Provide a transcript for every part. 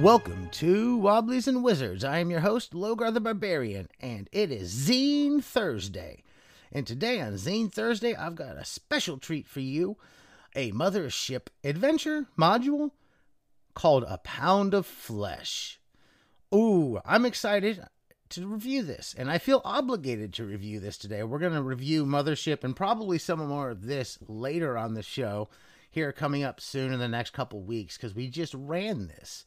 Welcome to Wobblies and Wizards. I am your host, Logar the Barbarian, and it is Zine Thursday. And today on Zine Thursday, I've got a special treat for you a Mothership adventure module called A Pound of Flesh. Ooh, I'm excited to review this, and I feel obligated to review this today. We're going to review Mothership and probably some more of this later on the show here coming up soon in the next couple weeks because we just ran this.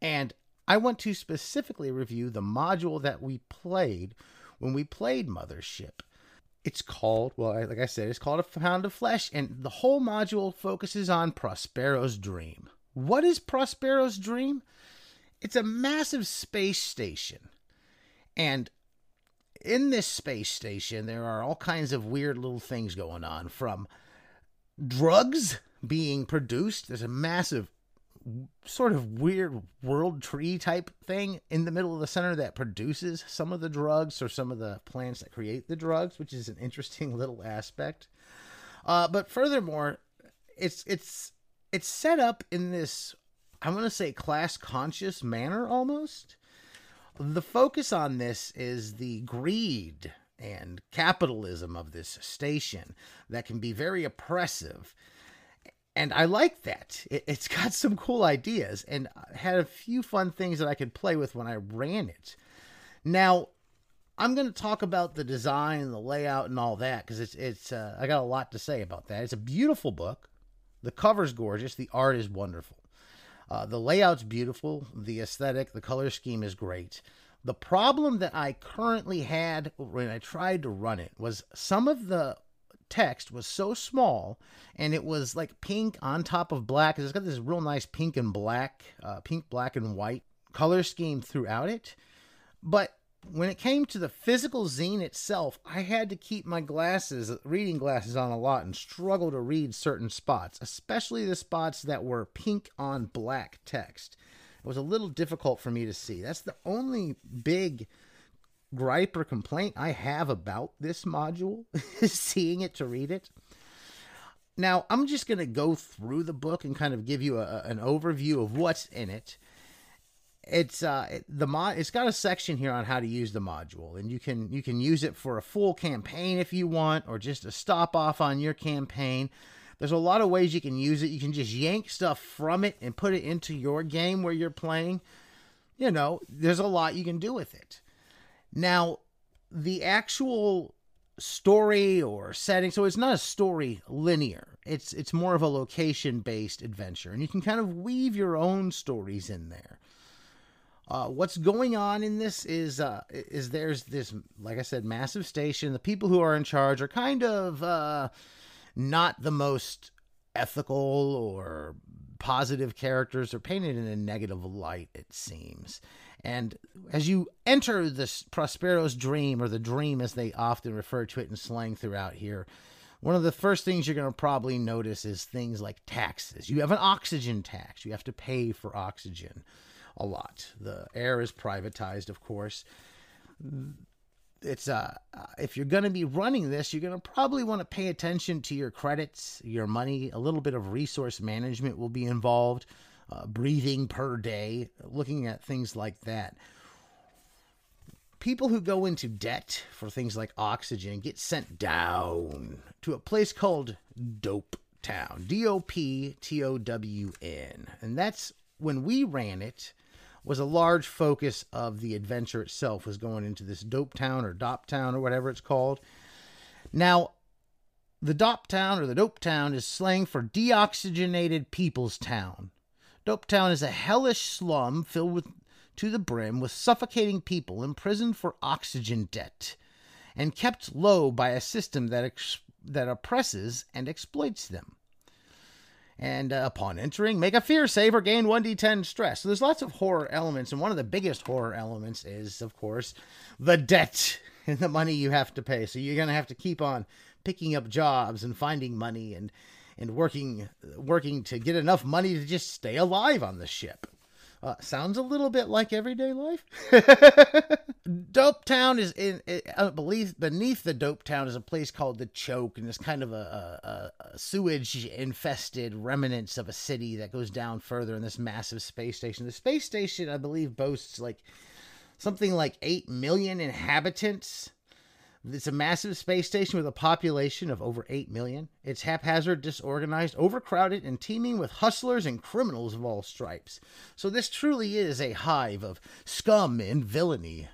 And I want to specifically review the module that we played when we played Mothership. It's called, well, like I said, it's called A Pound of Flesh, and the whole module focuses on Prospero's dream. What is Prospero's dream? It's a massive space station. And in this space station, there are all kinds of weird little things going on from drugs being produced. There's a massive sort of weird world tree type thing in the middle of the center that produces some of the drugs or some of the plants that create the drugs, which is an interesting little aspect. Uh, but furthermore, it's it's it's set up in this I want to say class conscious manner almost. The focus on this is the greed and capitalism of this station that can be very oppressive and I like that. It, has got some cool ideas, and had a few fun things that I could play with when I ran it. Now, I'm going to talk about the design and the layout and all that because it's it's uh, I got a lot to say about that. It's a beautiful book. The cover's gorgeous. The art is wonderful. Uh, the layout's beautiful. The aesthetic, the color scheme is great. The problem that I currently had when I tried to run it was some of the text was so small and it was like pink on top of black. It's got this real nice pink and black, uh, pink, black, and white color scheme throughout it. But when it came to the physical zine itself, I had to keep my glasses, reading glasses on a lot and struggle to read certain spots, especially the spots that were pink on black text. It was a little difficult for me to see. That's the only big gripe or complaint I have about this module seeing it to read it. Now, I'm just going to go through the book and kind of give you a, an overview of what's in it. It's uh the mod it's got a section here on how to use the module and you can you can use it for a full campaign if you want or just a stop off on your campaign. There's a lot of ways you can use it. You can just yank stuff from it and put it into your game where you're playing. You know, there's a lot you can do with it. Now, the actual story or setting, so it's not a story linear. It's it's more of a location based adventure, and you can kind of weave your own stories in there. Uh, what's going on in this is uh, is there's this, like I said, massive station. The people who are in charge are kind of uh, not the most ethical or positive characters. They're painted in a negative light, it seems. And as you enter this Prospero's dream, or the dream as they often refer to it in slang throughout here, one of the first things you're going to probably notice is things like taxes. You have an oxygen tax, you have to pay for oxygen a lot. The air is privatized, of course. It's uh, if you're going to be running this, you're going to probably want to pay attention to your credits, your money. A little bit of resource management will be involved uh, breathing per day, looking at things like that. People who go into debt for things like oxygen get sent down to a place called Dope Town. D O P T O W N. And that's when we ran it was a large focus of the adventure itself was going into this dope town or dop town or whatever it's called. Now, the dop town or the dope town is slang for deoxygenated people's town. Dopetown is a hellish slum filled with to the brim with suffocating people imprisoned for oxygen debt and kept low by a system that ex- that oppresses and exploits them. And uh, upon entering, make a fear save or gain 1d10 stress. So there's lots of horror elements, and one of the biggest horror elements is, of course, the debt and the money you have to pay. So you're going to have to keep on picking up jobs and finding money and and working working to get enough money to just stay alive on the ship. Uh, sounds a little bit like everyday life. Dope Town is in, uh, beneath, beneath the Dope Town is a place called the Choke, and it's kind of a, a, a sewage infested remnants of a city that goes down further in this massive space station. The space station, I believe, boasts like something like 8 million inhabitants. It's a massive space station with a population of over 8 million. It's haphazard, disorganized, overcrowded, and teeming with hustlers and criminals of all stripes. So, this truly is a hive of scum and villainy.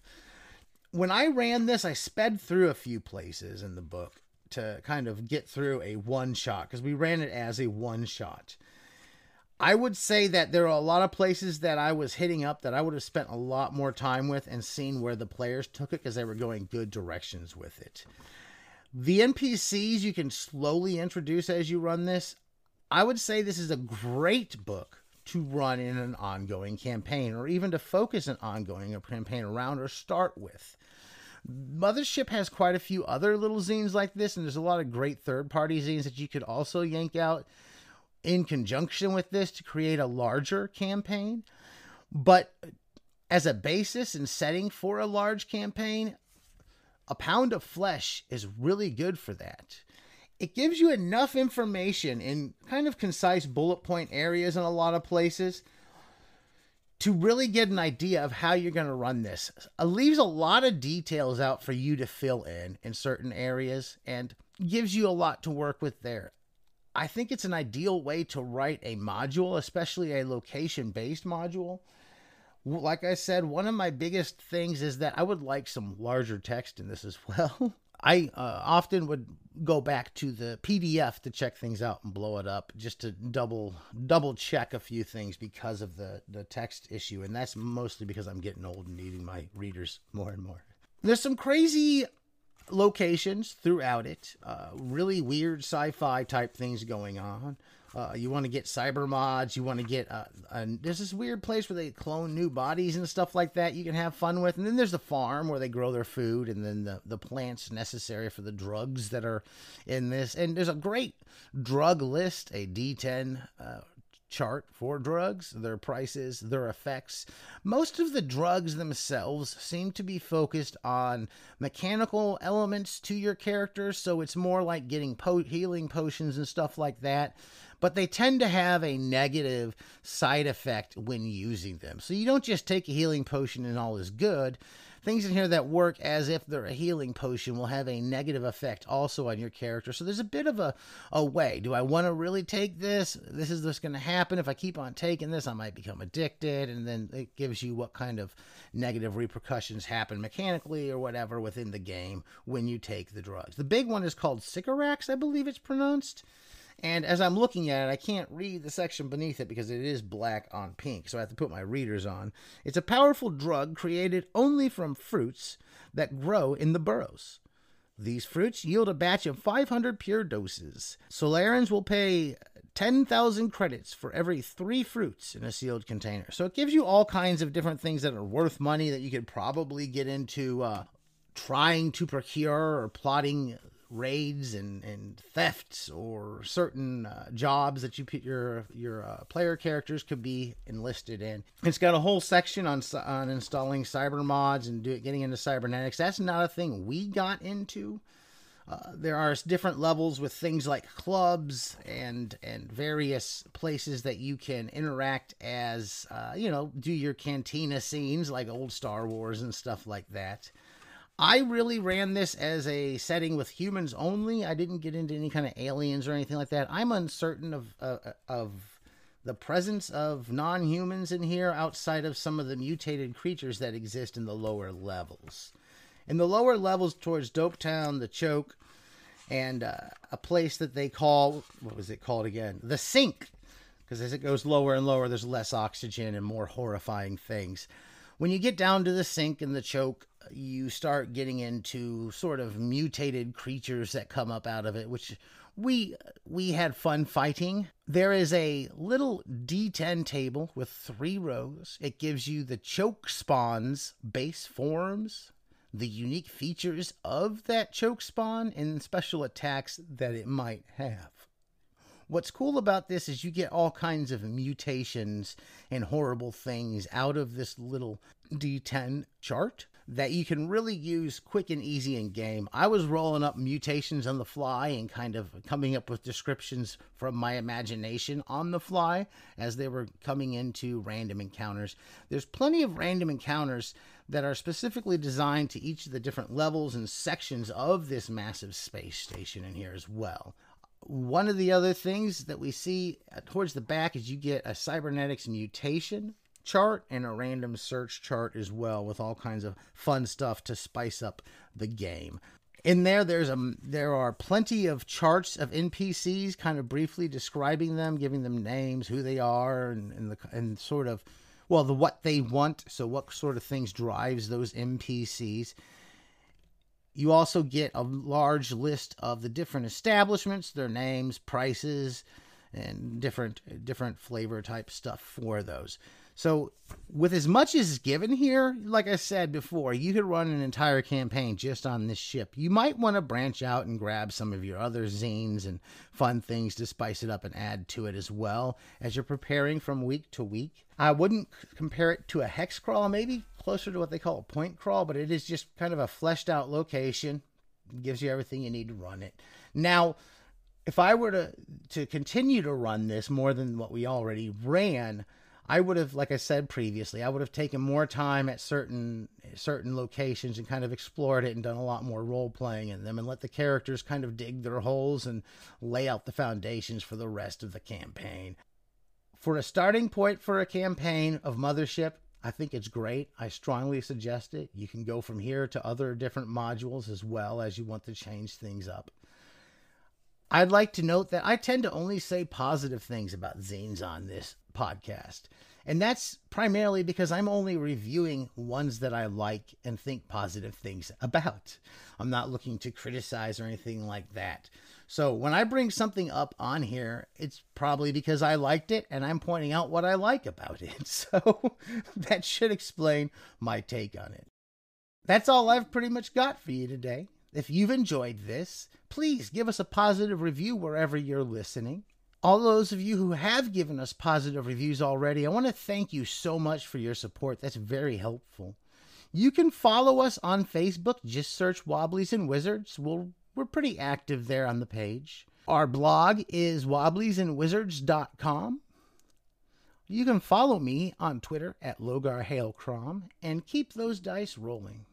When I ran this, I sped through a few places in the book to kind of get through a one shot because we ran it as a one shot. I would say that there are a lot of places that I was hitting up that I would have spent a lot more time with and seen where the players took it because they were going good directions with it. The NPCs you can slowly introduce as you run this. I would say this is a great book to run in an ongoing campaign or even to focus an ongoing campaign around or start with. Mothership has quite a few other little zines like this, and there's a lot of great third party zines that you could also yank out in conjunction with this to create a larger campaign. But as a basis and setting for a large campaign, a pound of flesh is really good for that. It gives you enough information in kind of concise bullet point areas in a lot of places to really get an idea of how you're going to run this. It leaves a lot of details out for you to fill in in certain areas and gives you a lot to work with there. I think it's an ideal way to write a module, especially a location based module. Like I said, one of my biggest things is that I would like some larger text in this as well. I uh, often would go back to the PDF to check things out and blow it up just to double double check a few things because of the the text issue and that's mostly because I'm getting old and needing my readers more and more. There's some crazy locations throughout it. Uh, really weird sci-fi type things going on. Uh, you want to get cyber mods. You want to get uh, there's this weird place where they clone new bodies and stuff like that. You can have fun with. And then there's the farm where they grow their food, and then the the plants necessary for the drugs that are in this. And there's a great drug list, a D10 uh, chart for drugs, their prices, their effects. Most of the drugs themselves seem to be focused on mechanical elements to your character, so it's more like getting po- healing potions and stuff like that. But they tend to have a negative side effect when using them. So you don't just take a healing potion and all is good things in here that work as if they're a healing potion will have a negative effect also on your character. So there's a bit of a, a way. Do I want to really take this? This is what's going to happen. If I keep on taking this, I might become addicted. And then it gives you what kind of negative repercussions happen mechanically or whatever within the game when you take the drugs. The big one is called Sycorax, I believe it's pronounced. And as I'm looking at it, I can't read the section beneath it because it is black on pink, so I have to put my readers on. It's a powerful drug created only from fruits that grow in the burrows. These fruits yield a batch of 500 pure doses. Solarans will pay 10,000 credits for every three fruits in a sealed container. So it gives you all kinds of different things that are worth money that you could probably get into uh, trying to procure or plotting raids and, and thefts or certain uh, jobs that you put your your uh, player characters could be enlisted in. It's got a whole section on on installing cyber mods and do, getting into cybernetics. That's not a thing we got into. Uh, there are different levels with things like clubs and and various places that you can interact as uh, you know do your cantina scenes like old Star Wars and stuff like that. I really ran this as a setting with humans only. I didn't get into any kind of aliens or anything like that. I'm uncertain of uh, of the presence of non-humans in here outside of some of the mutated creatures that exist in the lower levels. In the lower levels towards Dope Town, the Choke, and uh, a place that they call what was it called again? The Sink. Because as it goes lower and lower, there's less oxygen and more horrifying things. When you get down to the sink and the choke, you start getting into sort of mutated creatures that come up out of it, which we we had fun fighting. There is a little D10 table with three rows. It gives you the choke spawn's base forms, the unique features of that choke spawn, and special attacks that it might have. What's cool about this is you get all kinds of mutations and horrible things out of this little D10 chart that you can really use quick and easy in game. I was rolling up mutations on the fly and kind of coming up with descriptions from my imagination on the fly as they were coming into random encounters. There's plenty of random encounters that are specifically designed to each of the different levels and sections of this massive space station in here as well. One of the other things that we see uh, towards the back is you get a cybernetics mutation chart and a random search chart as well with all kinds of fun stuff to spice up the game. In there there's a there are plenty of charts of NPCs kind of briefly describing them, giving them names, who they are and and, the, and sort of well the what they want, so what sort of things drives those NPCs. You also get a large list of the different establishments, their names, prices, and different different flavor type stuff for those. So, with as much as is given here, like I said before, you could run an entire campaign just on this ship. You might want to branch out and grab some of your other zines and fun things to spice it up and add to it as well as you're preparing from week to week. I wouldn't compare it to a hex crawl, maybe closer to what they call a point crawl, but it is just kind of a fleshed out location. It gives you everything you need to run it. Now, if I were to to continue to run this more than what we already ran, I would have, like I said previously, I would have taken more time at certain certain locations and kind of explored it and done a lot more role playing in them and let the characters kind of dig their holes and lay out the foundations for the rest of the campaign. For a starting point for a campaign of Mothership, I think it's great. I strongly suggest it. You can go from here to other different modules as well as you want to change things up. I'd like to note that I tend to only say positive things about zines on this podcast. And that's primarily because I'm only reviewing ones that I like and think positive things about. I'm not looking to criticize or anything like that. So when I bring something up on here, it's probably because I liked it and I'm pointing out what I like about it. So that should explain my take on it. That's all I've pretty much got for you today. If you've enjoyed this, please give us a positive review wherever you're listening. All those of you who have given us positive reviews already, I want to thank you so much for your support. That's very helpful. You can follow us on Facebook. Just search Wobblies and Wizards. We'll, we're pretty active there on the page. Our blog is wobbliesandwizards.com. You can follow me on Twitter at Logar Hale Crom and keep those dice rolling.